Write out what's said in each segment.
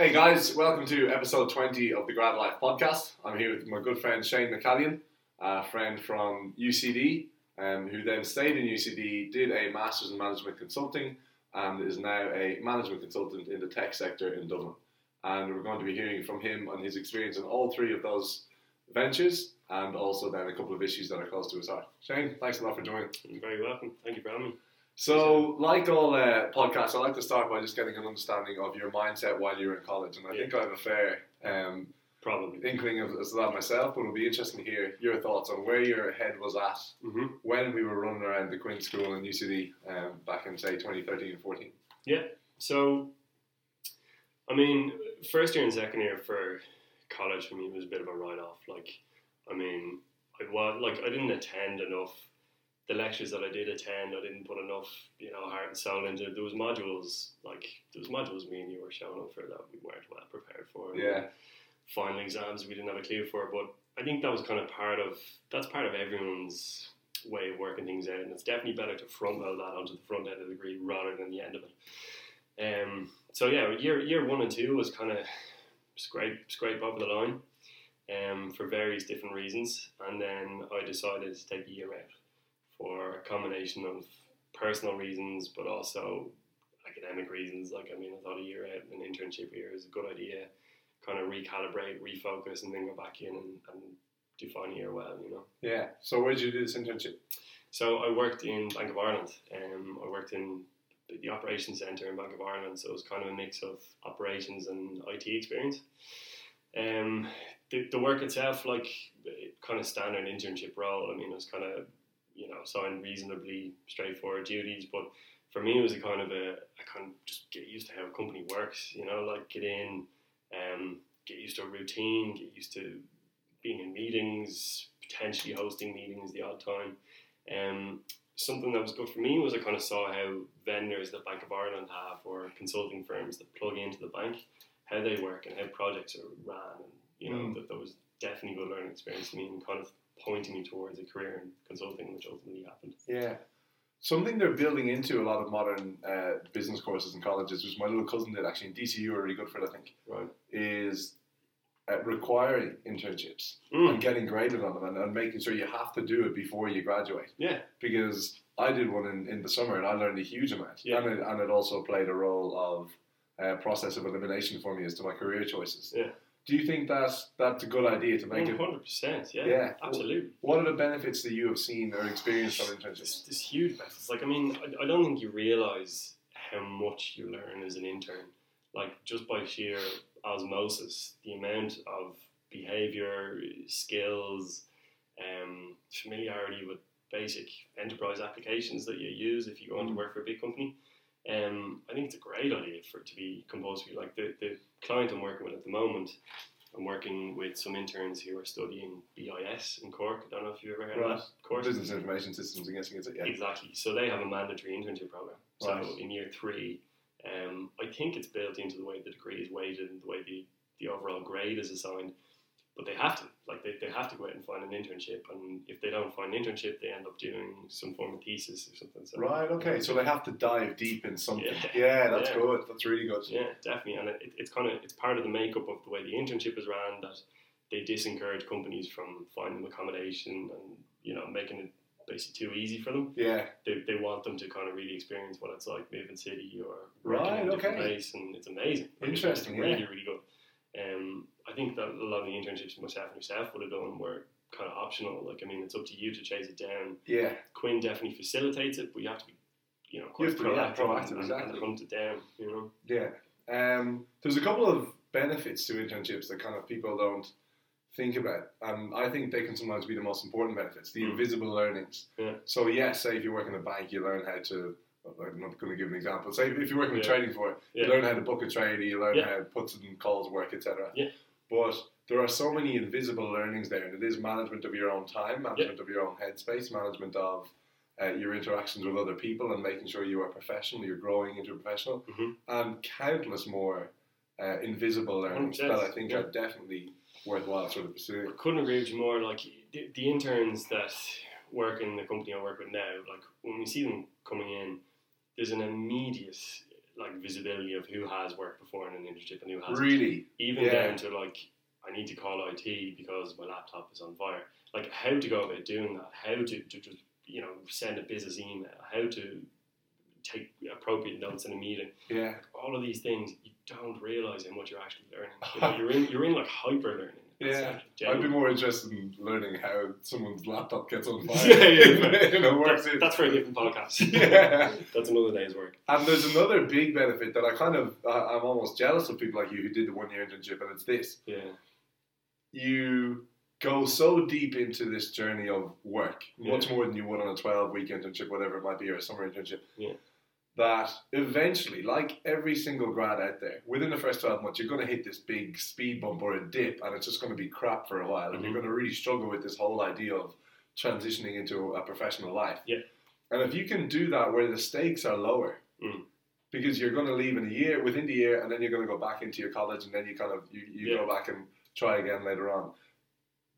Hey guys, welcome to episode 20 of the Grad Life podcast. I'm here with my good friend Shane McCallion, a friend from UCD, um, who then stayed in UCD, did a Masters in Management Consulting, and is now a management consultant in the tech sector in Dublin. And we're going to be hearing from him on his experience in all three of those ventures and also then a couple of issues that are close to his heart. Shane, thanks a lot for joining. You're very welcome. Thank you for having me. So, like all uh, podcasts, I like to start by just getting an understanding of your mindset while you were in college, and I Yeah. think I have a fair um, Probably. inkling of, that myself. But it'll be interesting to hear your thoughts on where your head was at hmm when we were running around the Quinn School in UCD um, back in say 2013 and 14. Yeah. So, I mean, first year and second year for college for me was a bit of a write off. Like, I mean, I was like I didn't attend enough. The lectures that I did attend, I didn't put enough, you know, heart and soul into. There was modules like there was modules me and you were showing up for that we weren't well prepared for. Yeah, final exams we didn't have a clue for. But I think that was kind of part of that's part of everyone's way of working things out, and it's definitely better to front load that onto the front end of the degree rather than the end of it. Um, so yeah, year year one and two was kind of scrape scrape over the line, um, for various different reasons, and then I decided to take a year out for a combination of personal reasons, but also academic reasons. Like I mean, I thought a year out, an internship year is a good idea kind of recalibrate, refocus, and then go back in and, and define a year well, you know. yeah. So where did you do this internship? So I worked in Bank of Ireland. Um, I worked in the operations centre in Bank of Ireland, so it was kind of a mix of operations and IT experience. Um, the, the work itself, like kind of standard internship role. I mean, it was kind of you know assigned reasonably straightforward duties, but for me, it was a kind of a I kind of just get used to how a company works. You know, like get in, um, get used to a routine, get used to being in meetings, potentially hosting meetings the odd time. Um, something that was good for me was I kind of saw how vendors that Bank of Ireland have or consulting firms that plug into the bank, how they work and how projects are ran. And, you know, Mm. that, that was definitely a good learning experience for me and kind of pointing me towards a career in consulting, which ultimately happened. Yeah. Something they're building into a lot of modern uh, business courses in colleges, which my little cousin did actually in DCU are really good for it, I think, Right. is uh, requiring internships Mm. and getting graded on them and, and making sure you have to do it before you graduate. Yeah. Because I did one in, in the summer and I learned a huge amount. Yeah. And, it, and it also played a role of uh, process of elimination for me as to my career choices. Yeah. Do you think that that's a good idea to make it? 100%. Yeah. Yeah. Absolutely. What are the benefits that you have seen or experienced from There's, internships? there's huge benefits. Like, I mean, I, I don't think you realize how much you learn as an intern. Like, just by sheer osmosis, the amount of behavior, skills, um, familiarity with basic enterprise applications that you use if you go on to Mm. work for a big company. Um, I think it's a great idea for it to be compulsory. Like the, the client I'm working with at the moment, I'm working with some interns who are studying BIS in Cork. I don't know if you've ever heard Right. of that course. Business information systems, I'm guessing it's yeah. Exactly. So they have a mandatory internship program. So Right. in year three, um, I think it's built into the way the degree is weighted and the way the, the overall grade is assigned. But they have to, like, they, they have to go out and find an internship. And if they don't find an internship, they end up doing some form of thesis or something. So, Right, okay. So they have to dive deep in something. Yeah. Yeah, that's Yeah. good. That's really good. Yeah, definitely, and it, it's kind of it's part of the makeup of the way the internship is ran that they disencourage companies from finding accommodation and you know making it basically too easy for them. Yeah. They, they want them to kind of really experience what it's like moving city or Right, in a different okay. place, and it's amazing. Interesting, it's really yeah. really good. Um, I think that a lot of the internships myself and yourself would have done were kind of optional. Like I mean, it's up to you to chase it down. Yeah. Quinn definitely facilitates it, but you have to be you know quite have to yeah, proactive, proactive, and, exactly. and hunt it down. You know. Yeah. Um, there's a couple of benefits to internships that kind of people don't think about. And I think they can sometimes be the most important benefits, the Mm. invisible learnings. Yeah. So, yes, say if you work in a bank, you learn how to. I'm not going to give an example. Say if you're working with Yeah. trading for it, Yeah. you learn how to book a trade, you learn Yeah. how puts and calls work, etc. Yeah. But there are so many invisible learnings there, and it is management of your own time, management of your own headspace, management of uh, your interactions with other people, and making sure you are professional, you're growing into a professional, Mhm. and countless more uh, invisible learnings 100%, that I think are definitely worthwhile sort of pursuing. I couldn't agree with you more. Like the, the interns that work in the company I work with now, like when we see them coming in, there's an immediate like visibility of who has worked before in an internship and who hasn't. Really? Even Yeah. down to like I need to call IT because my laptop is on fire. Like how to go about doing that, how to, to just you know send a business email, how to take appropriate notes in a meeting. Yeah. All of these things you don't realize how much you're actually learning. You know, you're in you're in like hyper learning. Yeah. I'd be more interested in learning how someone's laptop gets on fire. Yeah, yeah. you know, works That's, in. that's for a different podcast. Yeah. that's another day's work. And there's another big benefit that I kind of, I- I'm almost jealous of people like you who did the one year internship, and it's this. Yeah. You go so deep into this journey of work, much more than you would on a 12 week internship, whatever it might be, or a summer internship. Yeah. That eventually, like every single grad out there, within the first 12 months, you're going to hit this big speed bump or a dip, and it's just going to be crap for a while. And you're Mhm. going to really struggle with this whole idea of transitioning into a professional life. Yeah. And if you can do that where the stakes are lower, Mm. because you're going to leave in a year, within the year, and then you're going to go back into your college, and then you kind of you, you Yeah. go back and try again later on.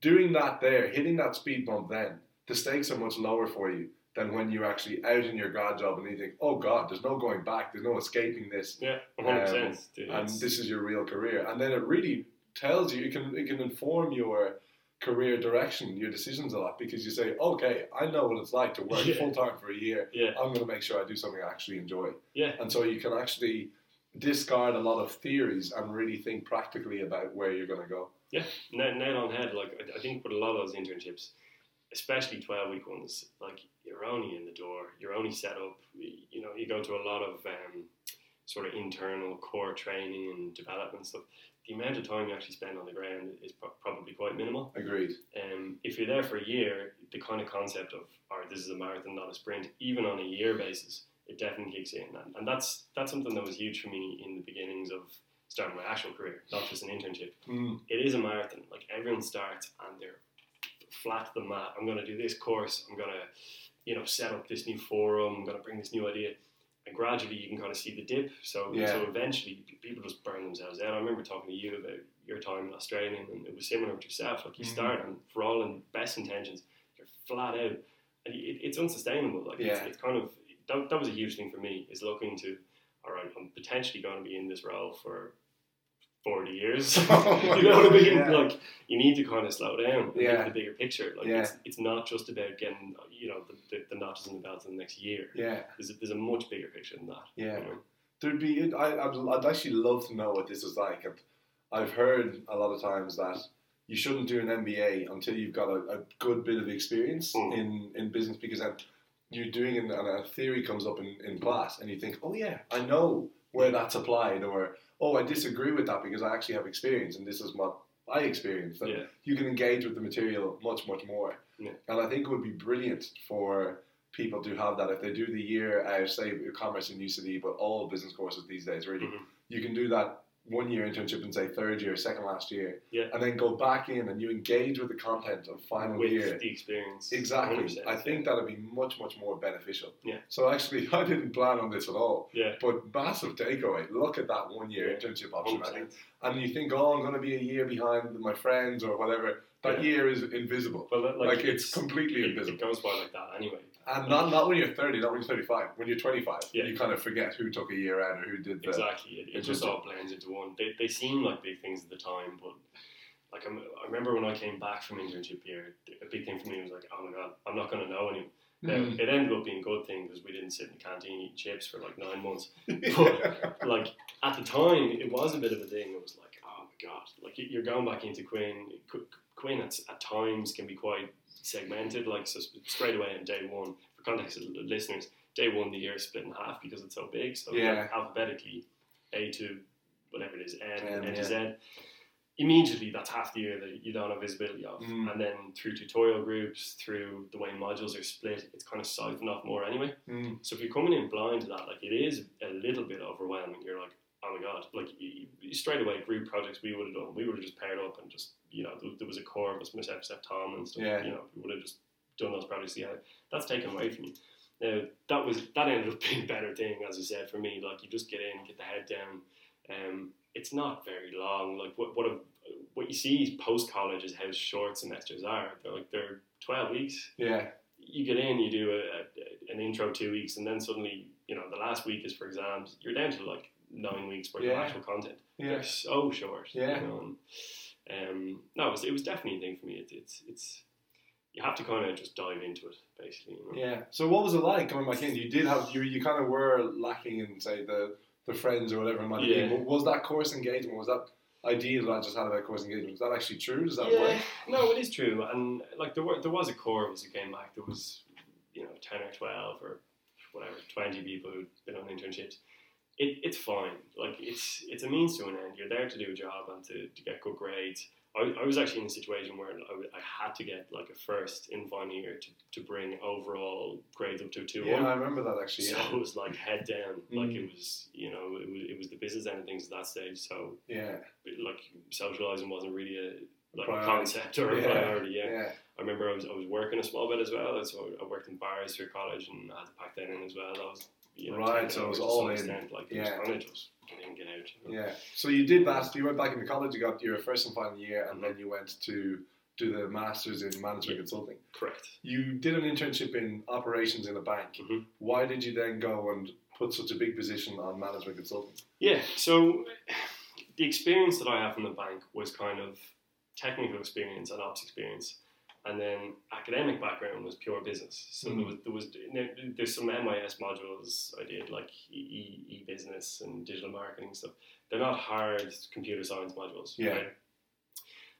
Doing that there, hitting that speed bump, then the stakes are much lower for you than when you're actually out in your grad job and you think, oh God, there's no going back, there's no escaping this, Yeah, 100%. Um, and this is your real career. And then it really tells you, it can it can inform your career direction, your decisions a lot because you say, okay, I know what it's like to work Yeah. full time for a year. yeah, I'm going to make sure I do something I actually enjoy. yeah, And so you can actually discard a lot of theories and really think practically about where you're going to go. yeah. Nail, nail on head. Like I, I think with a lot of those internships, especially twelve week ones, like you're only in the door. You're only set up. You know, you go to a lot of um, sort of internal core training and development stuff. The amount of time you actually spend on the ground is pro- probably quite minimal. Agreed. Um, if you're there for a year, the kind of concept of, all right, this is a marathon, not a sprint, even on a year basis, it definitely kicks in. And, and that's that's something that was huge for me in the beginnings of starting my actual career, not just an internship. Mm. It is a marathon. Like everyone starts and they're flat to the mat. I'm going to do this course. I'm going to, you know, set up this new forum. I'm going to bring this new idea. And gradually you can kind of see the dip. So, Yeah. so eventually people just burn themselves out. I remember talking to you about your time in Australia and it was similar with yourself. Like you Mhm. start and for all in best intentions, you're flat out. And it, it's unsustainable. Like it's, it's kind of, that, that was a huge thing for me is looking to, all right, I'm potentially going to be in this role for 40 years. Oh you know what I mean? yeah. Like you need to kind of slow down and Yeah. look at the bigger picture. Like Yeah. it's, it's not just about getting you know the, the, the notches in the belt in the next year. Yeah, There's a, there's a much bigger picture than that. yeah. you know? There'd be, I, I'd, I'd actually love to know what this is like. And I've heard a lot of times that you shouldn't do an MBA until you've got a, a good bit of experience Mm. in, in business because then you're doing it and a theory comes up in, in class and you think, oh yeah, I know where that's applied or, oh, I disagree with that because I actually have experience and this is what I experienced. And Yeah. you can engage with the material much, much more. Yeah. And I think it would be brilliant for people to have that if they do the year out, say commerce in UCD, but all business courses these days, really, Mhm. you can do that one year internship in say third year, second last year, Yeah. and then go back in and you engage with the content of final With year. the experience. Exactly. 100%, I think that'd be much, much more beneficial. Yeah. So actually, I didn't plan on this at all. Yeah. But massive takeaway. Look at that one year Yeah. internship option. I think and you think, oh, I'm going to be a year behind my friends or whatever. That Yeah. year is invisible. Well, like, Like, it's, completely it, invisible. it goes by like that anyway. and not, not when you're 30, not when you're 35. When you're 25, Yeah. you kind of forget who took a year out or who did the. Exactly. It, it just all blends into one. They, they seem like big things at the time, but like I'm, I remember when I came back from internship year, a big thing for me was like, oh my god, I'm not going to know anyone. Now, Mm. it ended up being a good thing because we didn't sit in the canteen eating chips for like nine months. But like at the time, it was a bit of a thing. It was like, oh my god, like you- you're going back into Quinn. Qu- Quinn at, at times can be quite segmented. Like so, straight away on day one, for context of the listeners, day one the year is split in half because it's so big. So Yeah. like, alphabetically, A to whatever it is, N, N, N yeah. to Z. Immediately, that's half the year that you don't have visibility of, Mm. and then through tutorial groups, through the way modules are split, it's kind of siphoned off more anyway. Mm. So if you're coming in blind to that, like it is a little bit overwhelming. You're like, oh my god, like straight away group projects we would have done, we would have just paired up and just you know there, was a core of us, myself, Steph Tom and stuff. Yeah. You know, we would have just done those projects together. That's taken away from you. Now that was that ended up being a better thing, as I said for me. Like you just get in, get the head down. Um, it's not very long. Like what what a, what you see post college is how short semesters are. They're like they're twelve weeks Yeah. you get in, you do a, a, an intro two weeks, and then suddenly you know the last week is for exams. You're down to like nine weeks worth Yeah. of actual content. Yeah. They're so short. Yeah. You know, and, um, no, it was, it was definitely a thing for me. It, it's it's you have to kind of just dive into it, basically. You know? Yeah. So what was it like coming back in? You did have you you kind of were lacking in say the the friends or whatever it might Yeah. be. Was that course engagement? Was that ideal that I just had about course engagement? Was that actually true? Does that yeah, work? no, it is true, and like there were there was a core as it came back. There was you know ten or twelve or whatever twenty people who'd been on internships. It, it's fine. Like it's it's a means to an end. You're there to do a job and to, to get good grades. I, I was actually in a situation where I, w- I had to get like a first in final year to, to bring overall grades up to a two Yeah. I remember that actually. So Yeah. it was like head down. Like Mm. it was, you know, it was, it was the business end of things at that stage. So Yeah. like socializing wasn't really a like a concept or a Yeah. priority. Yeah. Yeah. I remember I was I was working a small bit as well. So I worked in bars through college and I had to pack that in as well. That was you know, Right, so it was all in. Extent. Like it Yeah. was just get in, get out. you know. Yeah. So you did that. You went back into college. You got your first and final year, and then you went to do the masters in management Yeah. consulting. Correct. You did an internship in operations in a bank. Mhm. Why did you then go and put such a big position on management consulting? Yeah, so the experience that I have from the bank was kind of technical experience and ops experience, and then academic background was pure business. So Mm. there was there was there- there's some MIS modules I did like e e business and digital marketing stuff. They're not hard computer science modules. Yeah. Right?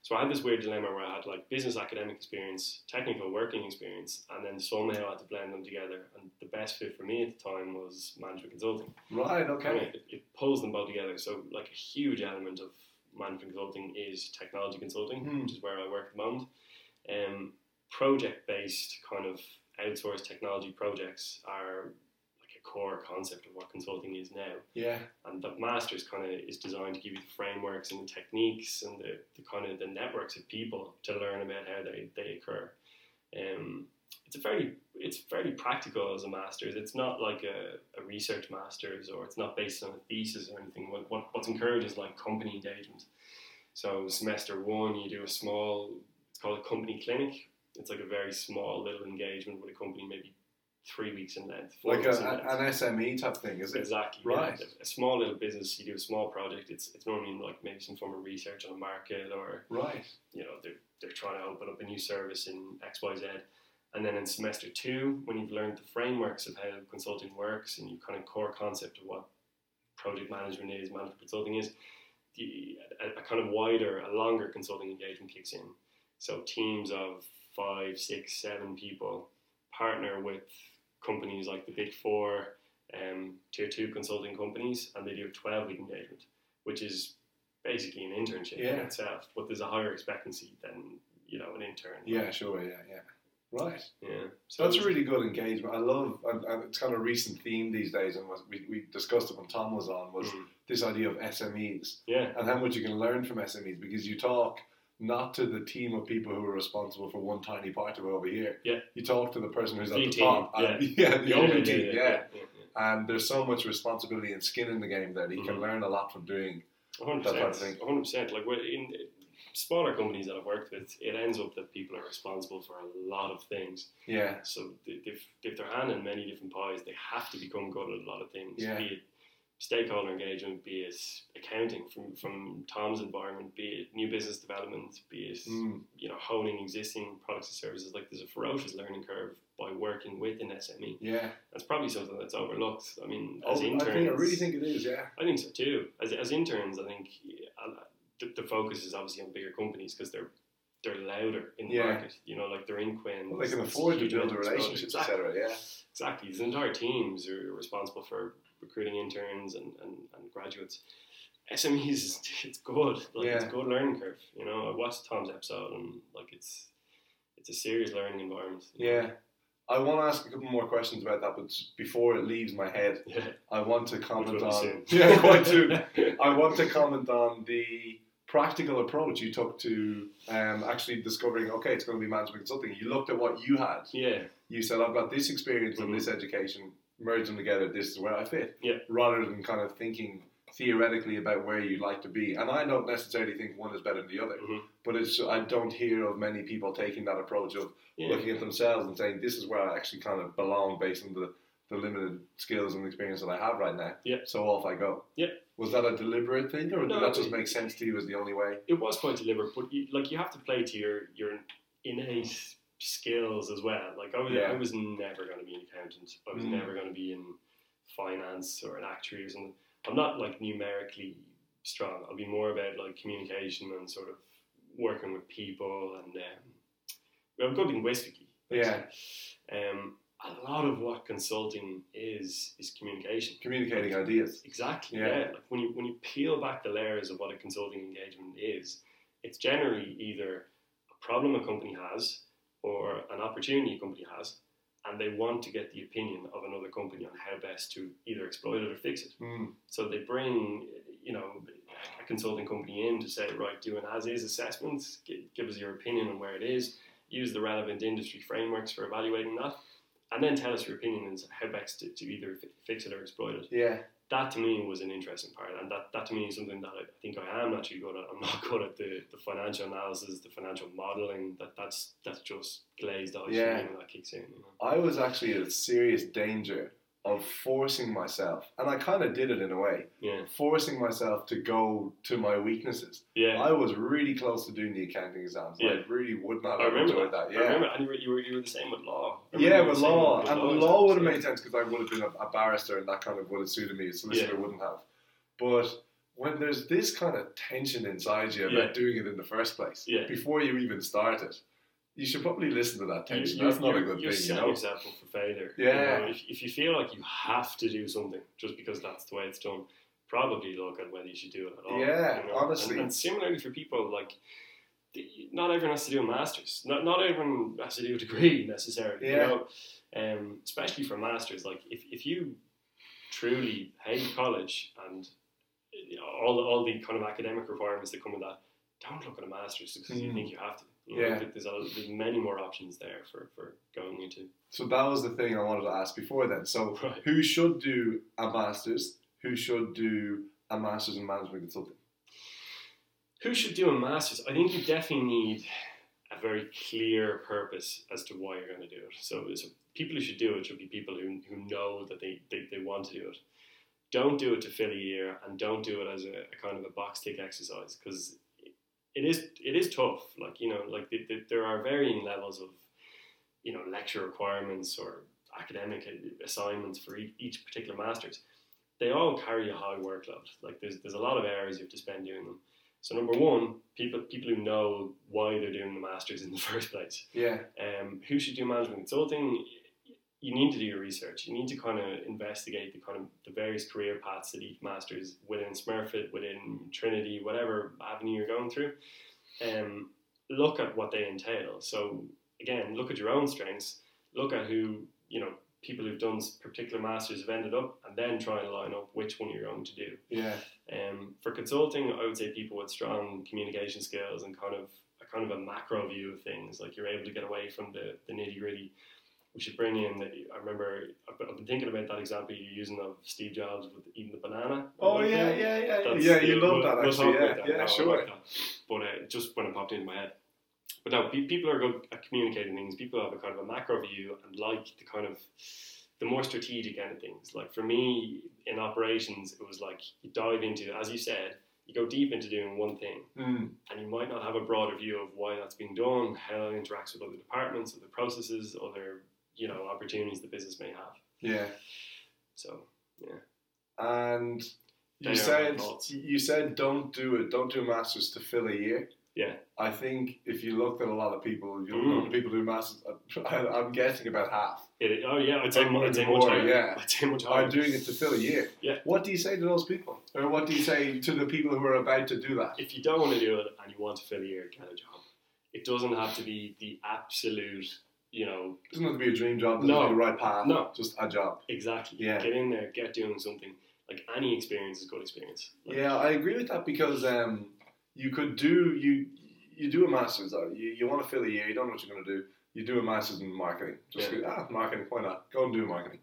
So I had this weird dilemma where I had like business academic experience, technical working experience, and then somehow I had to blend them together. And the best fit for me at the time was management consulting. Right. And Okay. It, it pulls them both together. So, like a huge element of management consulting is technology consulting, Hmm. which is where I work at the moment. Um, project-based kind of outsourced technology projects are like a core concept of what consulting is now. Yeah. And the masters kind of is designed to give you the frameworks and the techniques and the, the kind of the networks of people to learn about how they, they occur. Um, it's a very it's fairly practical as a master's. It's not like a, a research master's or it's not based on a thesis or anything. What, what what's encouraged is like company engagement. So semester one, you do a small. Called a company clinic. It's like a very small little engagement with a company, maybe three weeks in length. four Like a, length. an SME type thing, is it? Exactly. Right. Yeah. A small little business, you do a small project. It's it's normally like maybe some form of research on a market, or Right. you know they're they're trying to open up a new service in X Y Z. And then in semester two, when you've learned the frameworks of how consulting works and you kind of core concept of what project management is, management consulting is, the, a, a kind of wider, a longer consulting engagement kicks in. So teams of five, six, seven people partner with companies like the Big Four, um, Tier Two consulting companies, and they do a twelve-week engagement, which is basically an internship in itself. But there's a higher expectancy than you know an intern. Yeah. Sure. Yeah. Yeah. Right. yeah. So that's a really good engagement. I love, and, and it's kind of a recent theme these days, and we, we discussed it when Tom was on, was Mm. this idea of SMEs yeah, and how much you can learn from SMEs because you talk not to the team of people who are responsible for one tiny part of it over here. Yeah. You talk to the person who's at The the team, top. and- yeah, the only team. Yeah. yeah, And there's so much responsibility and skin in the game that you can Mhm. learn a lot from doing. hundred That type of thing. hundred percent. Like we're in smaller companies that I've worked with, it ends up that people are responsible for a lot of things. Yeah. So if, they've their hand in many different pies. They have to become good at a lot of things. Yeah. Be it stakeholder engagement, be it accounting from, from Tom's environment, be it new business development, be it Mm. you know honing existing products and services. Like there's a ferocious learning curve by working with an SME. Yeah. That's probably something that's overlooked. I mean, Oh, as I, interns, think, I really think it is. Yeah. I think so too. As, as interns, I think uh, the, the focus is obviously on bigger companies because they're they're louder in the Yeah. market. You know, like they're in Quinn. Well, they can afford to build the relationships, etc. Yeah. Exactly. These entire teams are responsible for recruiting interns and, and, and graduates. SMEs, it's good. Like it's a good learning curve. You know, I watched Tom's episode and like it's it's a serious learning environment. you know. Yeah. I want to ask a couple more questions about that, but before it leaves my head, Yeah. I want to comment on. Yeah, quite soon. I want to comment on the practical approach you took to um, actually discovering. Okay, it's going to be management consulting. You looked at what you had. yeah. You said, "I've got this experience and Mhm. this education. Merge them together. This is where I fit." Yeah. Rather than kind of thinking theoretically about where you'd like to be. And I don't necessarily think one is better than the other. Mhm. But it's I don't hear of many people taking that approach of Yeah. looking at themselves and saying this is where I actually kind of belong based on the, the limited skills and experience that I have right now. Yeah. So off I go. Yeah. Was that a deliberate thing, or No, did that just make sense to you as the only way? it was quite deliberate, but you, like you have to play to your your innate skills as well. Like I was, Yeah. I was never going to be an accountant. I was Mm. never going to be in finance or an actuary or something. I'm not like numerically strong. I'll be more about like communication and sort of working with people and um, I'm good linguistically. Yeah. Um, a lot of what consulting is is communication. Communicating ideas. Exactly. Yeah. Yeah. Like when you when you peel back the layers of what a consulting engagement is, it's generally either a problem a company has or an opportunity a company has, and they want to get the opinion of another company on how best to either exploit it or fix it. Mm. So they bring, you know, a consulting company in to say, right, do an as-is assessment, give us your opinion on where it is, use the relevant industry frameworks for evaluating that, and then tell us your opinion on how best to, to either fix it or exploit it. Yeah. That to me was an interesting part, and that, that to me is something that I think I am actually good at. I'm not good at the, the financial analysis, the financial modelling. That that's that's just glazed eyes Yeah. for me when that kicks in. You know? I was actually in serious danger of forcing myself, and I kind of did it in a way, Yeah, forcing myself to go to my weaknesses. yeah. I was really close to doing the accounting exams. I Yeah. really would not I have remember enjoyed that. that. I Yeah. remember, and you were, you were, you were the same with law. Yeah, with were the same law, with and law law would have made sense because I would have been a, a barrister, and that kind of would have suited me. A solicitor Yeah. wouldn't have. But when there's this kind of tension inside you about Yeah. doing it in the first place, Yeah. before you even start it, you should probably listen to that tension. you- That's not a good you're thing, you know. yourself up for failure. you Yeah. know. if, if you feel like you have to do something just because that's the way it's done, probably look at whether you should do it at all. Yeah, you know. honestly. And, and similarly for people, like, not everyone has to do a master's. Not, not everyone has to do a degree necessarily. Yeah. You know? um, especially for masters. Like, if, if you truly hate college and you know, all the, all the kind of academic requirements that come with that, don't look at a master's because you Mm. think you have to. You know, Yeah. there's, a, there's many more options there for, for going into. So that was the thing I wanted to ask before then. So Right. who should do a master's? Who should do a master's in management consulting? Who should do a master's? I think you definitely need a very clear purpose as to why you're going to do it. So, so people who should do it should be people who, who know that they, they, they want to do it. Don't do it to fill a year and don't do it as a, a kind of a box tick exercise because it is it is tough. Like you know, like the, the, there are varying levels of you know lecture requirements or academic assignments for each, each particular masters. They all carry a high workload. Like there's there's a lot of hours you have to spend doing them. So number one, people people who know why they're doing the masters in the first place. Yeah. Um, who should do management consulting? You need to do your research. You need to kind of investigate the kind of the various career paths that each masters within Smurfit, within Trinity, whatever avenue you're going through. Um, look at what they entail. So again, look at your own strengths. Look at who you know people who've done particular masters have ended up, and then try and line up which one you're going to do. Yeah. Um, for consulting, I would say people with strong communication skills and kind of a kind of a macro view of things, like you're able to get away from the, the nitty gritty. We should bring in. The, I remember I've been- I've been thinking about that example you're using of Steve Jobs with eating the banana. Oh Like, yeah, uh, yeah, yeah. that's- yeah, you we'll- love that we'll actually. Yeah, that yeah, now, I sure. like. But uh, just when it popped into my head. But no, pe- people are good at communicating things. People have a kind of a macro view and like the kind of the more strategic end of things. Like for me in operations, it was like you dive into, as you said, you go deep into doing one thing, Mm. and you might not have a broader view of why that's being done, how it interacts with other departments, other processes, other you know opportunities the business may have. Yeah. So yeah. And you are said you said don't do it. Don't do a masters to fill a year. Yeah. I think if you looked at a lot of people, you Mm. know, people do masters. I, I'm guessing about half it, oh yeah, I'd say, Or I'd say more, much higher. yeah. I'd say much are higher. doing it to fill a year. Yeah. What do you say to those people, or what do you say to the people who are about to do that? if you don't want to do it and you want to fill a year, get a job. It doesn't have to be the absolute, you know, It doesn't have to be a dream job. Doesn't No. have to be the right path. No. Just a job. exactly. Yeah. Get in there, get doing something. Like any experience is good experience. Like, Yeah, I agree with that because um, you could do you you do a masters though. You, you want to fill a year. You don't know what you're going to do. You do a masters in marketing. Just Yeah. go, ah, marketing. Why not? Go and do marketing.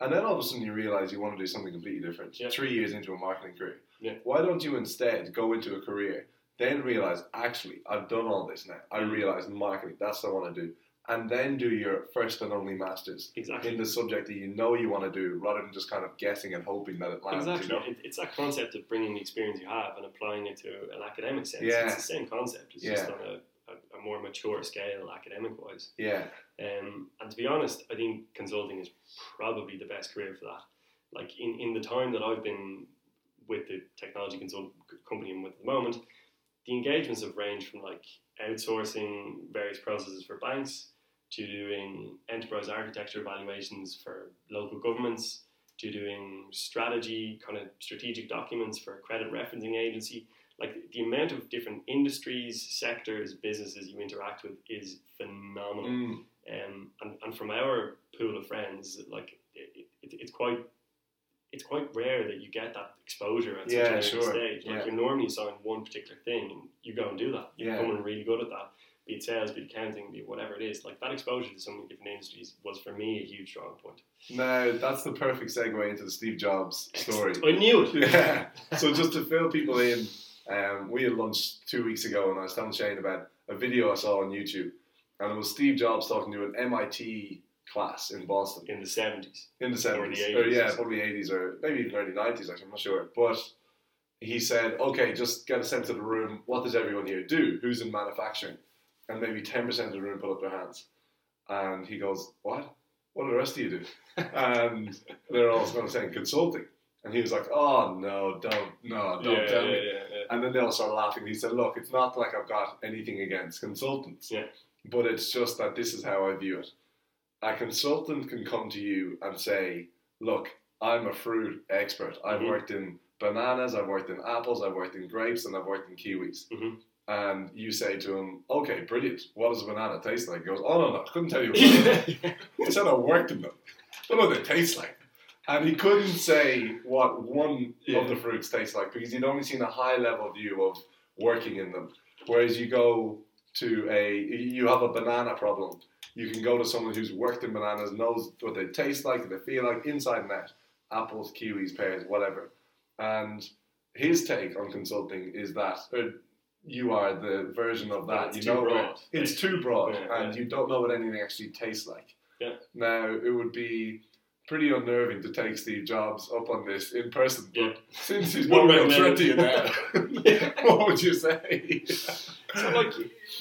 And then all of a sudden you realize you want to do something completely different. Yeah. Three years into a marketing career. Yeah. Why don't you instead go into a career, then realize actually I've done all this now. I Mm. realize marketing. That's what I want to do. And then do your first and only masters Exactly. in the subject that you know you want to do, rather than just kind of guessing and hoping that it lands. Exactly. You know? It's that concept of bringing the experience you have and applying it to an academic sense. Yeah. It's the same concept. It's just on a, a, a more mature scale, academic wise. Yeah, Um, and to be honest, I think consulting is probably the best career for that. Like in, in the time that I've been with the technology consult company I'm with at the moment, the engagements have ranged from like outsourcing various processes for banks to doing enterprise architecture evaluations for local governments to doing strategy kind of strategic documents for a credit referencing agency like the amount of different industries sectors businesses you interact with is phenomenal Mm. um, and, and from our pool of friends, like it, it, it's quite it's quite rare that you get that exposure at such Yeah, an early sure. stage. Like Yeah. you're normally assigned one particular thing, and you go and do that. You're Yeah. becoming really good at that. Be it sales, be it accounting, be it whatever it is. Like that exposure to so many different industries was for me a huge strong point. Now that's the perfect segue into the Steve Jobs story. I knew it. Yeah. So just to fill people in, um, we had lunch two weeks ago, and I was telling Shane about a video I saw on YouTube, and it was Steve Jobs talking to an MIT class in Boston In the seventies. in the seventies, or or yeah, probably eighties or maybe even early nineties. Actually, I'm not sure. But he said, "Okay, just get a sense of the room. What does everyone here do? Who's in manufacturing?" And maybe ten percent of the room put up their hands. And he goes, "What? What do the rest of you do?" and they're all kind of saying consulting. And he was like, "Oh no, don't, no, don't yeah, tell yeah, me." yeah. And then they all started laughing. He said, "Look, it's not like I've got anything against consultants, Yeah. but it's just that this is how I view it. A consultant can come to you and say, "Look, I'm a fruit expert. I've Mhm. worked in bananas, I've worked in apples, I've worked in grapes, and I've worked in kiwis." Mhm. And you say to him, "Okay, brilliant. What does a banana taste like?" He goes, "Oh no, no, I couldn't tell you." I said I worked in them. I don't know what they taste like. And he couldn't say what one Yeah. of the fruits tastes like because he'd only seen a high level view of working in them. Whereas you go to a, you have a banana problem, you can go to someone who's worked in bananas, knows what they taste like, what they feel like, inside and out. Apples, kiwis, pears, whatever. And his take on consulting is that or you are the version of that. It's you too know, broad. it's too broad, Yeah, and yeah. you don't know what anything actually tastes like. Yeah. Now it would be pretty unnerving to take Steve Jobs up on this in person, but Yeah. since he's not Wouldn't real recommend threat to you now, what would you say? So like,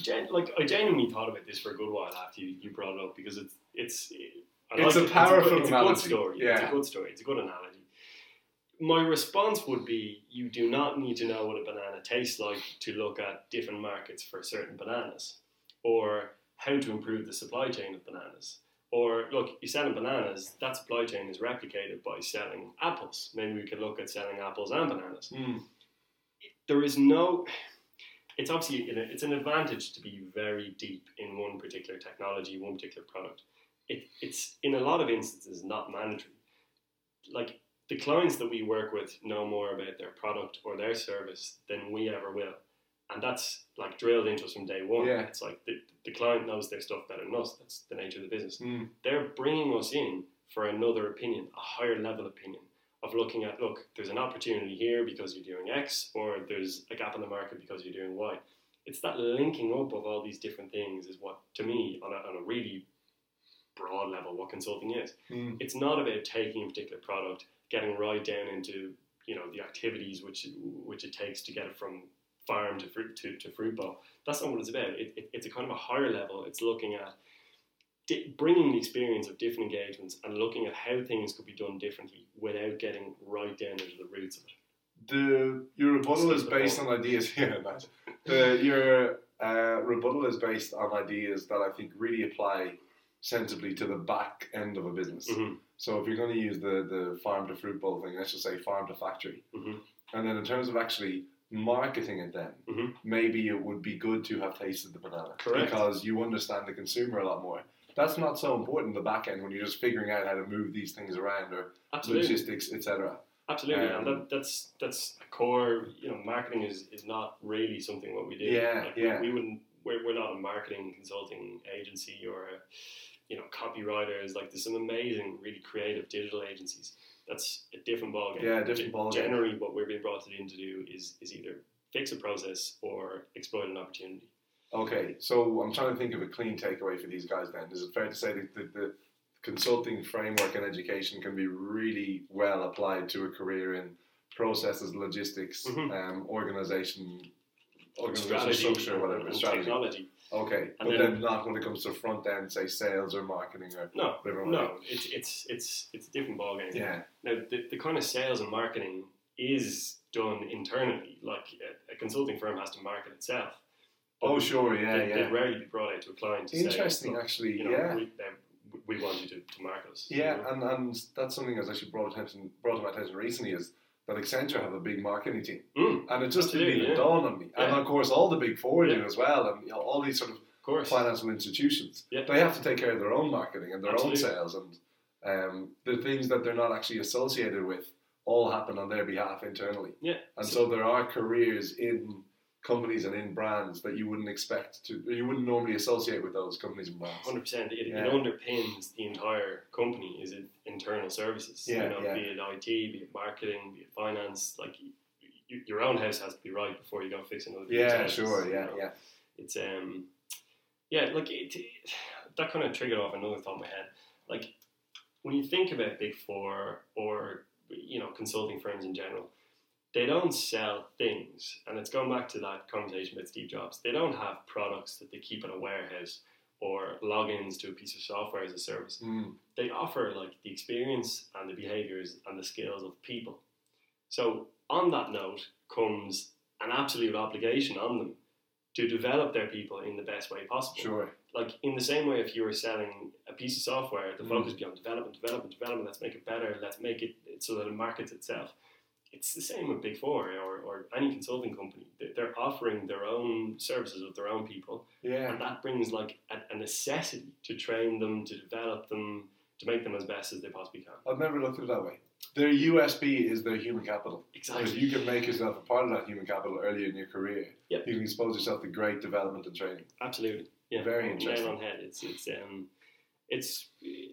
gen- like I genuinely thought about this for a good while after you, you brought it up because it's it's I It's like a it. powerful it's a good. It's a good story. It's a good story. It's a good analogy. My response would be: you do not need to know what a banana tastes like to look at different markets for certain bananas, or how to improve the supply chain of bananas. Or look, you're selling bananas. That supply chain is replicated by selling apples. Maybe we could look at selling apples and bananas Hmm. there is no it's obviously an- it's an advantage to be very deep in one particular technology one particular product. It, it's in a lot of instances not mandatory. Like the clients that we work with know more about their product or their service than we ever will. And that's like drilled into us from day one. Yeah. it's like the, the client knows their stuff better than us. That's the nature of the business. Hmm. they're bringing us in for another opinion, a higher level opinion of looking at look, there's an opportunity here because you're doing X, or there's a gap in the market because you're doing Y. It's that linking up of all these different things is what, to me, on a, on a really broad level, what consulting is. Hmm. It's not about taking a particular product, getting right down into you know the activities which which it takes to get it from farm to fruit to, to fruit bowl. That's not what it's about. It, it, it's a kind of a higher level. It's looking at di- bringing the experience of different engagements and looking at how things could be done differently without getting right down into the roots of it. The your rebuttal is based on ideas. Yeah. The, your uh, rebuttal is based on ideas that I think really apply sensibly to the back end of a business. Mhm. So if you're going to use the, the farm to fruit bowl thing, let's just say farm to factory. Mhm. And then in terms of actually marketing it then, Mhm. maybe it would be good to have tasted the banana. Correct. Because you understand the consumer a lot more. That's not so important in the back end when you're just figuring out how to move these things around or Absolutely. logistics, etc. Absolutely, Um, and that, that's that's a core. You know, marketing is, is not really something what we do. Yeah, Like, yeah. We, we wouldn't. We're, we're not a marketing consulting agency or a, you know copywriters. Like there's some amazing, really creative digital agencies. That's a different ballgame. Yeah, different ballgame. Generally, what we're being brought in to do is is either fix a process or exploit an opportunity. Okay, so I'm trying to think of a clean takeaway for these guys. Then is it fair to say that the, the consulting framework and education can be really well applied to a career in processes, logistics, Mhm. um, organization, organization structure, whatever strategy. technology. Okay, And but then- then, not when it comes to front end, say sales or marketing or No, whatever. no, it's it's it's it's a different ballgame. Yeah. Now, the, the kind of sales and marketing is done internally. Like a, a consulting firm has to market itself. Oh, sure. Yeah, they, yeah. They'd rarely be brought out to a client to Interesting, say, actually. you know, yeah. we, um, we want you to, to market us. you Yeah, know? and, and that's something that's actually brought attention brought to my attention recently is that Accenture have a big marketing team, Mm, and it just didn't even yeah. dawn on me. And of course, all the big four do Yeah. as well, and you know, all these sort of of course. financial institutions. Yeah. They have to take care of their own marketing and their Absolutely. own sales, and um, the things that they're not actually associated with all happen on their behalf internally. Yeah. And so there are careers in companies and in brands that you wouldn't expect to, you wouldn't normally associate with those companies and brands. Hundred percent. It, Yeah. it underpins the entire company. Is it internal services? Yeah, you know, yeah. be it IT, be it marketing, be it finance. Like your own house has to be right before you go fixing other people's Yeah, houses, sure. you Yeah, know? yeah. It's um, yeah, like it, it, that kind of triggered off another thought in my head. Like when you think about Big Four or you know consulting firms in general, they don't sell things, and it's going back to that conversation with Steve Jobs. They don't have products that they keep in a warehouse or logins to a piece of software as a service. Mm. They offer like the experience and the behaviors and the skills of people. So on that note comes an absolute obligation on them to develop their people in the best way possible Sure. like in the same way if you were selling a piece of software the Mm. focus be on development development development let's make it better let's make it so that it markets itself it's the same with big four or, or any consulting company They- they're offering their own services with their own people Yeah. and that brings like a, a necessity to train them to develop them to make them as best as they possibly can I've never looked at it that way. Their USP is their human capital. If exactly you can make yourself a part of that human capital early in your career, Yep. you can expose yourself to great development and training. absolutely yeah Very interesting. nail on head it's it's um it's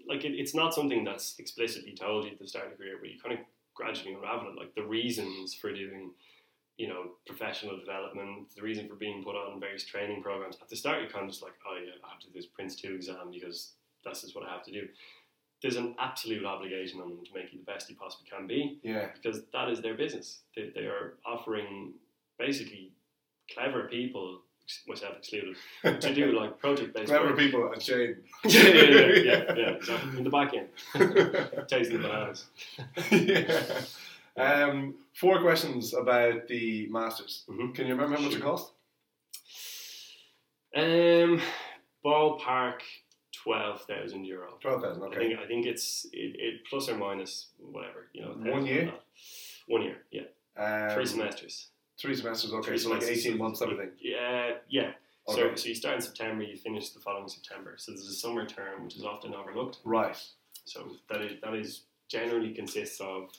like it, it's not something that's explicitly told you at the start of your career but you kind of gradually unravel it like the reasons for doing you know professional development the reason for being put on various training programs at the start you're kind of just like oh yeah I have to do this Prince 2 exam because that's just what I have to do there's an absolute obligation on them to make you the best you possibly can be Yeah. because that is their business. They, they are offering basically clever people, myself excluded, to do like project based Clever work. people and Shane. yeah, yeah, yeah, yeah, yeah, exactly. In the back end, tasting the bananas. yeah. Um, four questions about the Masters. Mhm. Can you remember how much it cost? Um, ballpark twelve thousand euro. 12,000, I okay. think I think it's it, it plus or minus whatever you know. One year? One year, yeah. Um, Three semesters. Three semesters, okay, Three so like 18 months, everything. Yeah, yeah. So, so you start in September, you finish the following September. So there's a summer term, which is often overlooked. Right. So that is that is generally consists of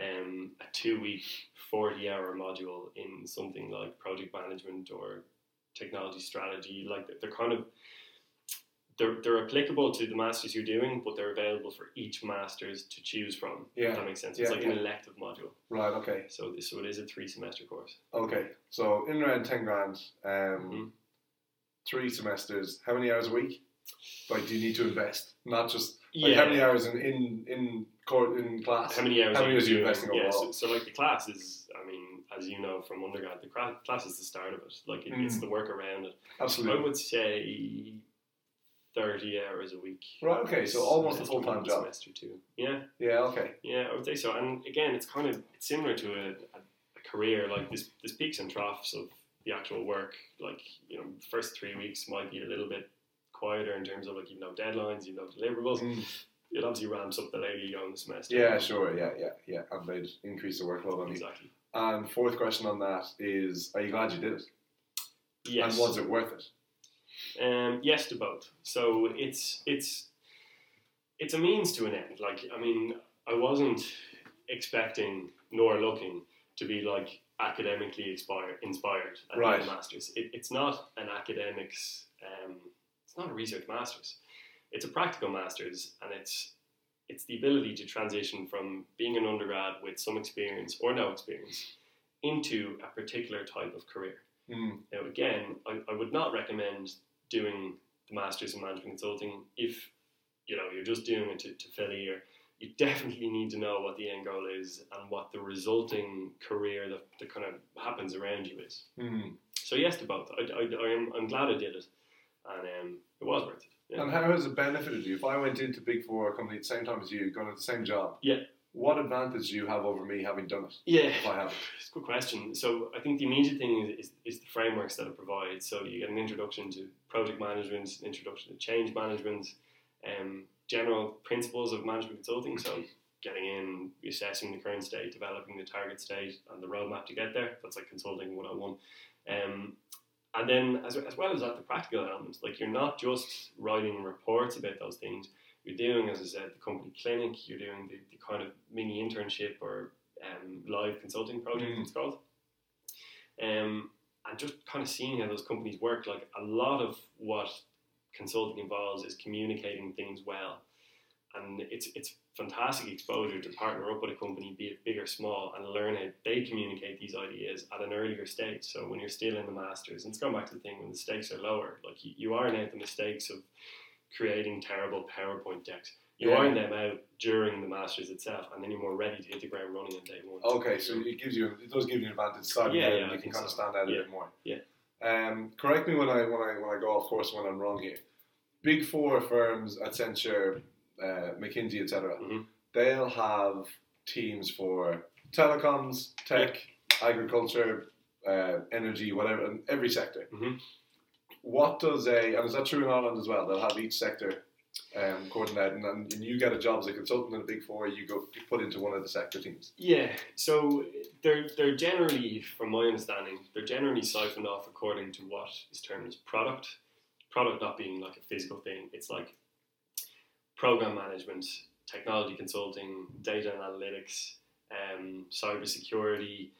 um, a two week, forty hour module in something like project management or technology strategy. Like they're kind of they're, they're applicable to the masters you're doing, but they're available for each masters to choose from. Yeah, if that makes sense. It's yeah, like yeah. an elective module. Right, okay. So so it is a three semester course. Okay, so in around 10 grand, um, Mhm. three semesters, how many hours a week? Like, do you need to invest? Not just, like, how many hours in, in, in, court, in class? How many hours? How many are hours are you investing Yeah, overall? so, so like the class is, I mean, as you know from undergrad, the class is the start of it. Like it, it's Mm. the work around it. Absolutely. I would say thirty hours a week. Right, okay, so almost a full time job. Semester two. Yeah, Yeah, okay. yeah, I would say so. And again, it's kind of it's similar to a, a, a career. Like this, there's peaks and troughs of the actual work. Like you know, first three weeks might be a little bit quieter in terms of like you know deadlines, you know deliverables. Mm. It obviously ramps up the later you go in the semester. Yeah, sure, yeah, yeah, yeah. And they'd increase the workload on you. Exactly. And fourth question on that is, are you glad you did it? Yes. And was it worth it? Um, yes to both. So it's it's it's a means to an end. Like I mean, I wasn't expecting nor looking to be like academically inspired inspired at Right. the masters. It, it's not an academics. Um, it's not a research masters. It's a practical masters, and it's it's the ability to transition from being an undergrad with some experience or no experience into a particular type of career. Mm. Now, again, I, I would not recommend doing the Masters in Management Consulting if you know you're just doing it to, to fill a year. You definitely need to know what the end goal is and what the resulting career that, that kind of happens around you is. Mm. So yes to both. I, I, I am, I'm glad I did it, and um, it was worth it. Yeah. And how has it benefited you? If I went into Big Four company at the same time as you, going to the same job, Yeah. what advantage do you have over me having done it? Yeah, If I haven't. it's a good question. So I think the immediate thing is, is, is the frameworks that it provides. So you get an introduction to project management, introduction to change management, um, general principles of management consulting. So getting in, assessing the current state, developing the target state, and the roadmap to get there. That's like consulting 101. Um, and then, as, as well as that, the practical elements. Like you're not just writing reports about those things. You're doing, as I said, the company clinic. You're doing the, the kind of mini internship or um, live consulting project. Mm. It's called. Um, and just kind of seeing how those companies work. Like a lot of what consulting involves is communicating things well, and it's it's fantastic exposure to partner up with a company, be it big or small, and learn how they communicate these ideas at an earlier stage. So when you're still in the masters, and it's going back to the thing when the stakes are lower, like you, you iron out the mistakes of creating terrible PowerPoint decks. You Yeah. iron them out during the masters itself, and then you're more ready to hit the ground running on day one. Okay, so it gives you it does give you an advantage starting Yeah, yeah, and I you can kind of stand out a bit more. yeah. Um, correct me when I when I when I go off course when I'm wrong here. Big four firms, Accenture, uh, McKinsey, etc. Mhm. They'll have teams for telecoms, tech, agriculture, uh, energy, whatever, every sector. Mhm. What does a and is that true in Ireland as well? They'll have each sector um, coordinated, and, and you get a job as a consultant in a big four. You go you put into one of the sector teams. Yeah, so they're they're generally, from my understanding, they're generally siphoned off according to what is termed as product. Product not being like a physical thing, it's like program management, technology consulting, data and analytics, um, cybersecurity.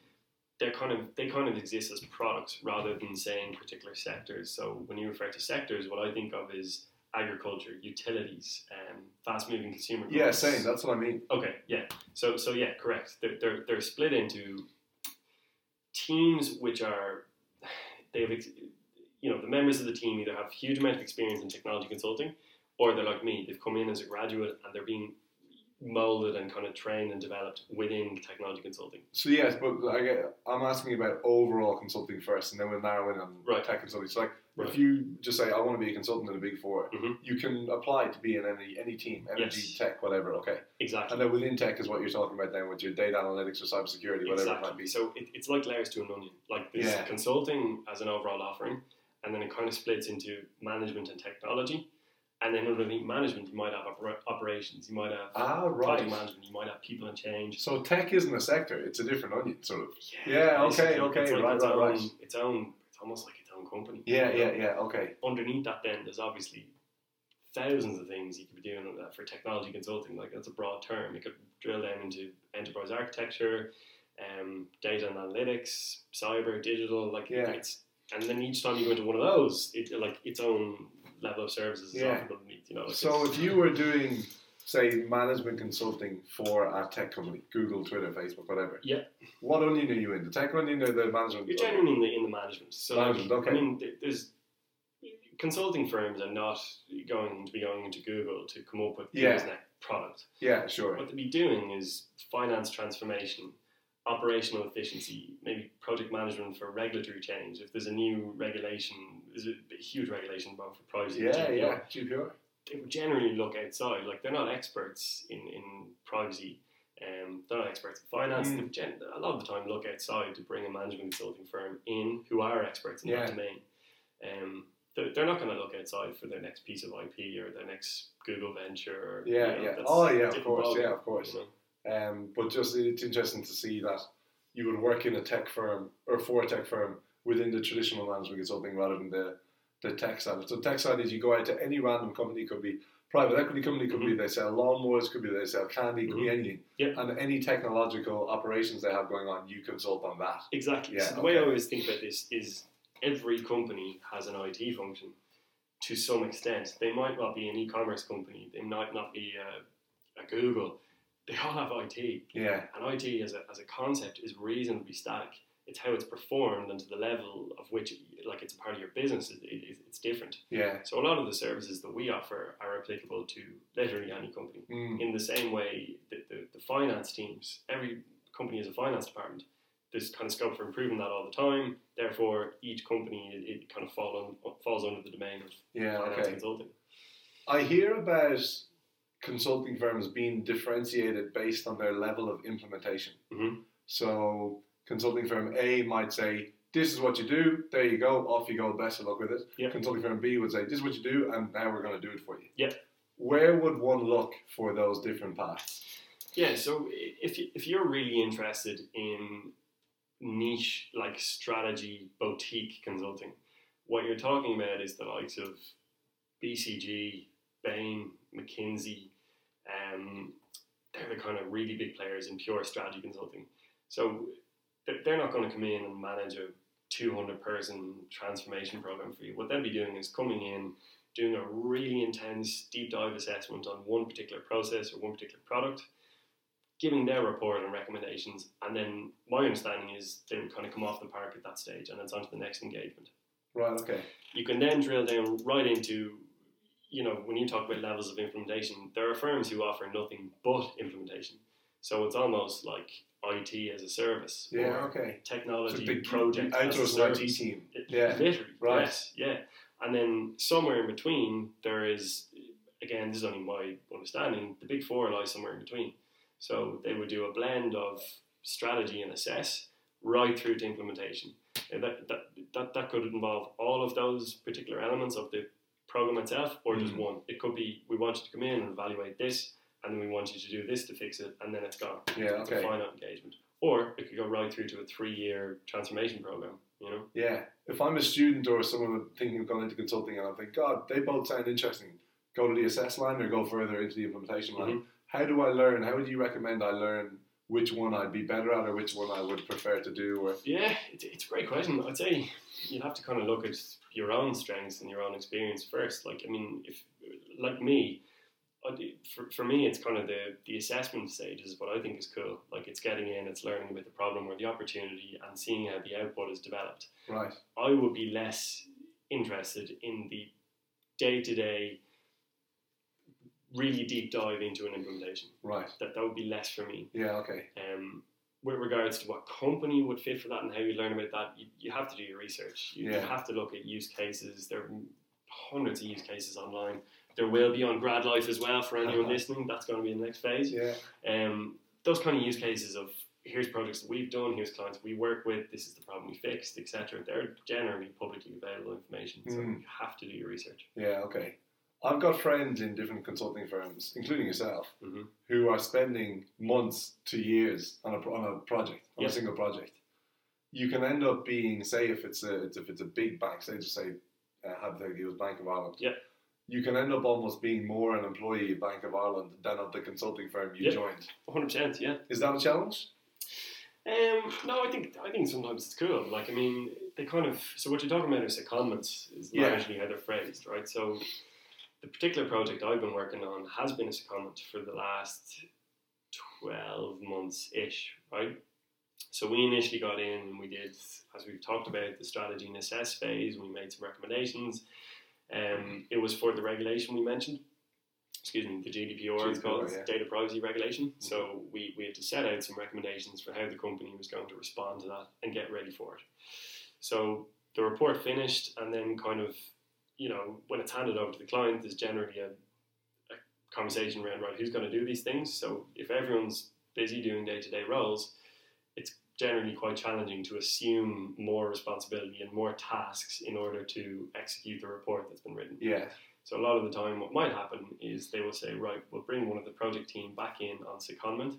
They're kind of they kind of exist as products rather than saying particular sectors. So when you refer to sectors, what I think of is agriculture, utilities, um, fast moving consumer goods. Yeah, same. That's what I mean. Okay, yeah. So so yeah, correct. They're they're, they're split into teams which are they have you know the members of the team either have a huge amount of experience in technology consulting or they're like me. They've come in as a graduate and they're being molded and kind of trained and developed within technology consulting. So yes, but i i'm asking about overall consulting first, and then we'll narrow in on Right. tech consulting. So like, Right. if you just say I want to be a consultant in a big 4 Mhm. you can apply to be in any any team, energy, Yes. tech, whatever. Okay, Exactly. and then within tech is what you're talking about then with your data analytics or cybersecurity, whatever it might be. So it, it's like layers to an onion. Like there's Yeah. consulting as an overall offering, and then it kind of splits into management and technology. And then underneath management, you might have opera- operations, you might have Ah, project right. management, you might have people and change. So tech isn't a sector; it's a different onion, sort of. Yeah, Yeah, okay, okay, it's like right, its right, own, right. Its own, it's almost like company. Yeah, you know? yeah, yeah. Okay. Underneath that, then there's obviously thousands of things you could be doing for technology consulting. Like that's a broad term. You could drill down into enterprise architecture, um, data and analytics, cyber, digital. Like Yeah. it's, and then each time you go into one of those, it like its own level of services is Yeah. offered underneath. You know. Like So if you were doing, say, management consulting for a tech company, Google, Twitter, Facebook, whatever. Yeah. What onion are you in? The tech onion or the management? You're genuinely in the, in the management. So, like, okay. I mean, there's consulting firms are not going to be going into Google to come up with Yeah. Google's next product. Yeah, sure. What they'll be doing is finance transformation, operational efficiency, maybe project management for regulatory change. If there's a new regulation, there's a huge regulation both for privacy Yeah, GDPR, yeah. GPR. They would generally look outside. Like they're not experts in, in privacy. Um, they're not experts in finance. Mm. Gen- a lot of the time look outside to bring a management consulting firm in who are experts in Yeah. that domain. Um, they're, they're not going to look outside for their next piece of IP or their next Google venture. Or, Yeah, you know, yeah. Oh, yeah, of course. Yeah, of course. you know? Um, but just it's interesting to see that you would work in a tech firm or for a tech firm within the traditional management consulting rather than the, the tech side. So tech side is you go out to any random company, could be private equity company, could be mm-hmm. they sell lawnmowers, could be they sell candy, could be mm-hmm. anything. Yep. And any technological operations they have going on, you consult on that. Exactly. Yeah, so the way I always think about this is every company has an IT function to some extent. They might not be an e-commerce company. They might not be a, a Google. They all have IT, Yeah. and IT as a, as a concept is reasonably static. It's how it's performed and to the level of which, like, it's a part of your business. It, it, it's different. Yeah. So a lot of the services that we offer are applicable to literally any company. Mm. In the same way, the, the, the finance teams, every company has a finance department. There's kind of scope for improving that all the time. Therefore, each company it, it kind of fall on, falls under the domain of Yeah. finance Okay. consulting. I hear about consulting firms being differentiated based on their level of implementation. Mhm. So, consulting firm A might say, This is what you do, there you go, off you go, best of luck with it. Yeah. Consulting firm B would say, This is what you do, and now we're going to do it for you. Yeah. Where would one look for those different paths? Yeah, so if, if you're really interested in niche like strategy boutique consulting, what you're talking about is the likes of BCG, Bain, McKinsey. Um, they're the kind of really big players in pure strategy consulting. So they're they're not going to come in and manage a 200 person transformation program for you. What they'll be doing is coming in, doing a really intense deep dive assessment on one particular process or one particular product, giving their report and recommendations, and then my understanding is they would kind of come off the park at that stage and it's on to the next engagement. Right, okay. You can then drill down right into, you know, when you talk about levels of implementation, there are firms who offer nothing but implementation. So it's almost like IT as a service Yeah, or okay. So technology the, project the as a service. IT team. It- Yeah, Literally. right. Yes. Yeah. And then somewhere in between, there is, again, this is only my understanding, the big four lies somewhere in between. So they would do a blend of strategy and assess right through to implementation. And that, that, that, that could involve all of those particular elements of the program itself or just Mhm. one. It could be we want you to come in and evaluate this, and then we want you to do this to fix it, and then it's gone. Yeah, It's okay. a finite engagement. Or it could go right through to a three year transformation program, you know? Yeah. If I'm a student or someone thinking of going into consulting and I think, God, they both sound interesting, go to the assess line or go further into the implementation line. Mm-hmm. How do I learn? How would you recommend I learn which one I'd be better at or which one I would prefer to do? Or Yeah, it's, it's a great question. I'd say you'd have to kind of look at your own strengths and your own experience first. Like, I mean, if like me, for, for me, it's kind of the, the assessment stage is what I think is cool. Like, it's getting in, it's learning about the problem or the opportunity, and seeing how the output is developed. right. I would be less interested in the day to day, really deep dive into an implementation. Right. That that would be less for me. Yeah, okay. Um, with regards to what company would fit for that and how you learn about that, you, you have to do your research. You, you have to look at use cases. There are hundreds of use cases online. There will be on Grad Life as well for anyone Uh-huh. listening. That's going to be the next phase. Yeah. Um, those kind of use cases of here's projects that we've done, here's clients we work with, this is the problem we fixed, etc. They're generally publicly available information, so Mm. you have to do your research. Yeah, okay. I've got friends in different consulting firms, including yourself, Mhm. who are spending months to years on a, on a project, on Yeah. a single project. You can end up being, say, if it's a if it's a big bank, say just say, uh, it was Bank of Ireland. Yeah. You can end up almost being more an employee of Bank of Ireland than of the consulting firm you Yeah. joined. 100%, yeah. Is that a challenge? Um, no, I think I think sometimes it's cool. Like, I mean, they kind of so what you're talking about is secondments is Yeah. largely how they're phrased, right? So, the particular project I've been working on has been a secondment for the last twelve months ish, right? So we initially got in and we did, as we've talked about, the strategy and assess phase. We made some recommendations. Um, it was for the regulation we mentioned. Excuse me, the GDPR, it's called yeah. data privacy regulation. So we, we had to set out some recommendations for how the company was going to respond to that and get ready for it. So the report finished, and then kind of, you know, when it's handed over to the client, there's generally a, a conversation around right who's going to do these things. So if everyone's busy doing day to day roles, it's generally quite challenging to assume more responsibility and more tasks in order to execute the report that's been written. Yeah. So a lot of the time, what might happen is they will say, right, we'll bring one of the project team back in on secondment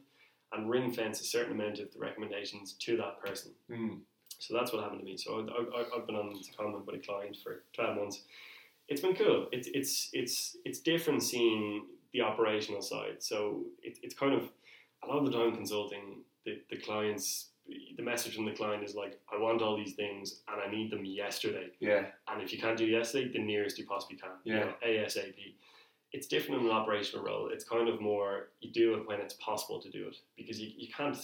and ring fence a certain amount of the recommendations to that person. Mm. So that's what happened to me. So I, I, I've been on secondment with a client for 12 months. It's been cool. It's it's it's it's different seeing the operational side. So it, it's kind of a lot of the time consulting the, the clients. The message from the client is like, I want all these things and I need them yesterday. Yeah. And if you can't do yesterday, the nearest you possibly can. You Yeah. know, ASAP. It's different in an operational role. It's kind of more you do it when it's possible to do it because you, you can't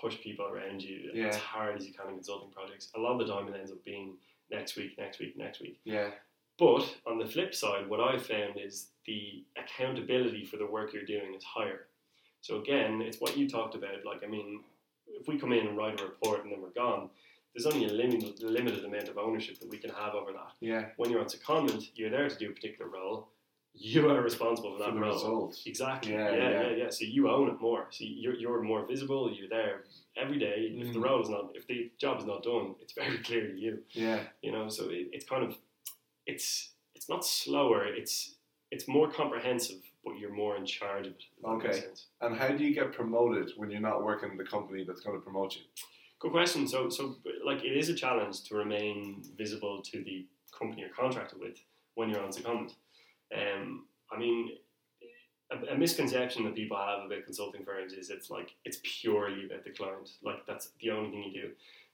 push people around you. Yeah. It's hard as you can in consulting projects. A lot of the time, it ends up being next week, next week, next week. Yeah. But on the flip side, what I've found is the accountability for the work you're doing is higher. So again, it's what you talked about. Like, I mean, if we come in and write a report and then we're gone, there's only a limited, limited amount of ownership that we can have over that. Yeah. When you're on secondment, you're there to do a particular role. You are responsible for For that the role. result. Exactly. Yeah, Yeah, yeah. yeah, yeah, So you own it more. So you're, you're more visible. You're there every day. If the Mm. role is not, if the job is not done, it's very clear to you. Yeah. You know, so it, it's kind of, it's it's not slower. It's it's more comprehensive, but you're more in charge of it. if that makes Okay. And how do you get promoted when you're not working in the company that's going to promote you? Good question. So so like it is a challenge to remain visible to the company you're contracted with when you're on secondment. Um, I mean, a, a misconception that people have about consulting firms is it's like it's purely about the client. Like that's the only thing you do.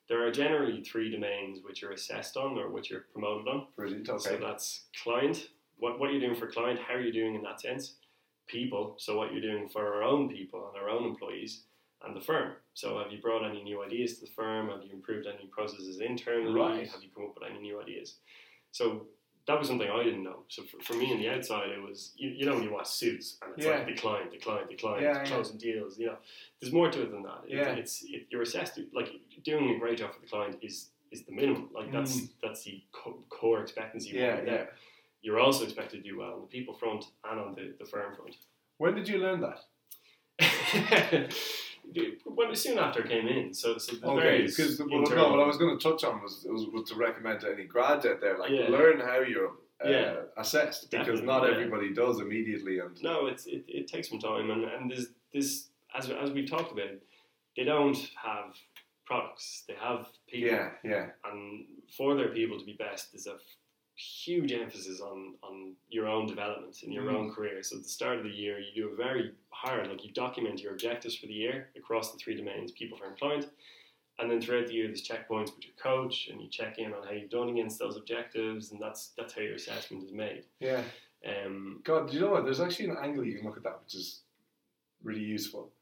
There are generally three domains which you're assessed on or which you're promoted on. Brilliant. So that's client. What what you're doing for client? How are you doing in that sense? People. So what you're doing for our own people and our own employees, and the firm. So have you brought any new ideas to the firm? Have you improved any processes internally? Right. Have you come up with any new ideas? So that was something I didn't know. So for, for me on the outside, it was you, you know when you watch Suits and it's Yeah. like the client, the client, the client, Yeah, yeah. closing deals. You know, there's more to it than that. It- Yeah. it's it, you're assessed like doing a great job for the client is is the minimum. Like that's that's the co- core expectancy. Mm. Yeah, right yeah. there. You're also expected to do well on the people front and on the, the firm front. When did you learn that? when soon after I came in, so so Okay, because well, no, what I was going to touch on was, was was to recommend to any grads out there, like Yeah. learn how you're uh, Yeah. assessed, because Definitely, not yeah. everybody does immediately. And No, it's it, it takes some time, and and there's this as as we talked about, they don't have products; they have people, yeah, yeah, and for their people to be best, there's a huge emphasis on on your own development in your Mm. own career. So at the start of the year, you do a very hard, like you document your objectives for the year across the three domains: people, firm, client. And then throughout the year, there's checkpoints with your coach, and you check in on how you've done against those objectives, and that's that's how your assessment is made. yeah. Um, God, you know what? There's actually an angle you can look at that, which is really useful.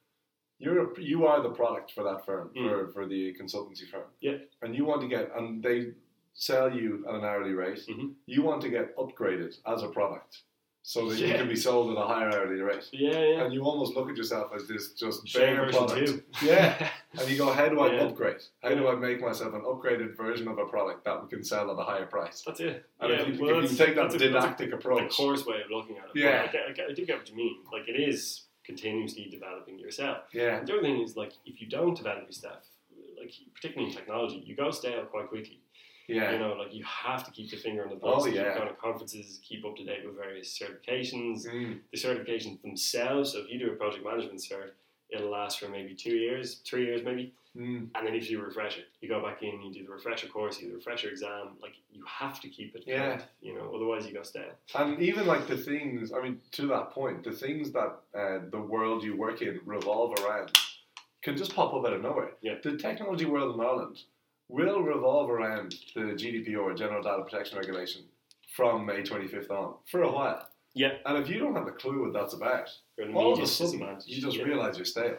You're a, you are the product for that firm, Mm. for, for the consultancy firm. Yeah. And you want to get, and they sell you at an hourly rate. Mhm. You want to get upgraded as a product, so that you can be sold at a higher hourly rate. yeah, yeah. And you almost look at yourself as this just Shane bare product. two. Yeah. And you go, how do I Yeah. upgrade? How do I make myself an upgraded version of a product that we can sell at a higher price? That's it. And yeah, if you, well, if you take that that's a- that's a- didactic the approach, course way of looking at it. Yeah. I, get, I, do get what you mean. Like it is continuously developing yourself. yeah, And the other thing is like if you don't develop your stuff, like particularly in technology, you go stale quite quickly. Yeah, You know, like you have to keep the finger on the pulse. Oh, yeah. going to conferences, keep up to date with various certifications. Mm. The certifications themselves. So if you do a project management cert, it'll last for maybe two years, three years maybe. Mm. And then if you refresh it, you go back in, you do the refresher course, you do the refresher exam. Like you have to keep it. Yeah. current, You know, otherwise you go stale. And even like the things, I mean, to that point, the things that uh, the world you work in revolve around can just pop up out of nowhere. Yeah. The technology world in Ireland will revolve around the GDPR, General Data Protection Regulation, from May 25th on for a while. Yeah. And if you don't have a clue what that's about, You're all of a sudden disadvantage. you just yeah. realise you're stale.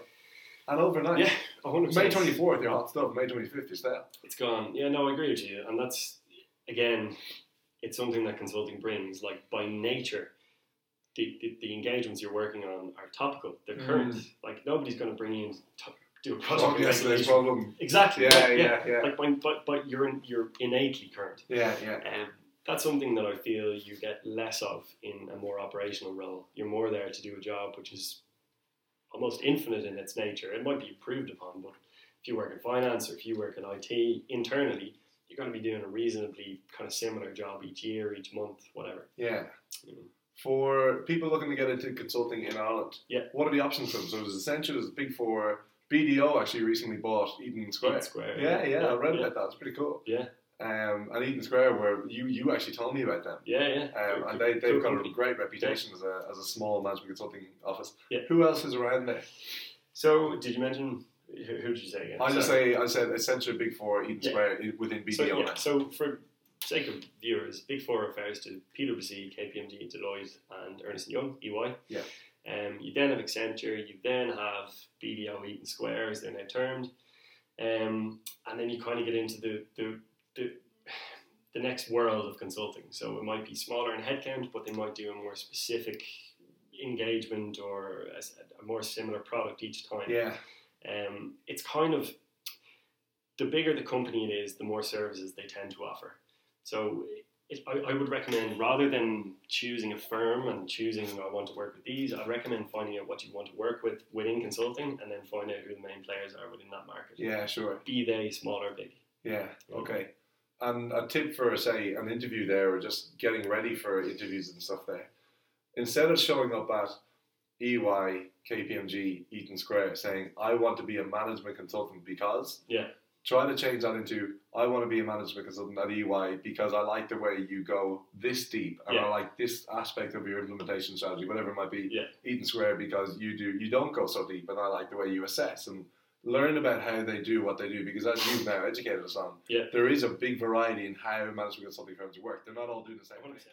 And overnight, Yeah, 100%. May 24th, you're hot stuff. May 25th, you're stale. It's gone. Yeah, no, I agree with you. And that's, again, it's something that consulting brings. Like, by nature, the, the, the engagements you're working on are topical, they're mm. current. Like, nobody's going to bring you in to do a yesterday's regulation. problem. Exactly. Yeah, yeah, yeah. Like, but, but, but you're, in, you're innately current. Yeah, yeah. Um, that's something that I feel you get less of in a more operational role. You're more there to do a job which is almost infinite in its nature. It might be improved upon, but if you work in finance or if you work in IT internally, you're going to be doing a reasonably kind of similar job each year, each month, whatever. Yeah. Mm. For people looking to get into consulting in Ireland, Yeah. what are the options for them? So there's Accenture, there's Big Four. BDO actually recently bought Eden Square. Eden Square, Yeah, yeah, I read yeah. about that. It's pretty cool. Yeah. Um, and Eden Square, where you you actually told me about them. Yeah, yeah. Um, and they, they've got a great reputation as a, as a small management consulting office. Yeah. Who else is around there? So, did you mention who, who did you say again? I just Sorry. say I said Accenture, Big Four, Eden Yeah. Square within BDO. So, yeah, so for sake of viewers, Big Four refers to PwC, KPMG, Deloitte, and Ernest Young (EY). Yeah. Um, you then have Accenture, you then have BDO Eaton Square, as they're now termed, um, and then you kind of get into the, the, the, the next world of consulting. So it might be smaller in headcount, but they might do a more specific engagement or a, a more similar product each time. Yeah. Um, it's kind of the bigger the company it is, the more services they tend to offer. So it, I, I, would recommend rather than choosing a firm and choosing I want to work with these, I recommend finding out what you want to work with within consulting and then find out who the main players are within that market. Yeah, sure. Be they small or big. Yeah. Okay. And a tip for say an interview there, or just getting ready for interviews and stuff there. Instead of showing up at EY, KPMG, Eaton Square, saying I want to be a management consultant because yeah try to change that into I want to be a management consultant at EY because I like the way you go this deep and Yeah. I like this aspect of your implementation strategy, whatever it might be. Yeah. Eaton Square because you do you don't go so deep and I like the way you assess and learn about how they do what they do because as you've now educated us on, Yeah. there is a big variety in how management consulting firms work. They're not all doing the same thing. 100%.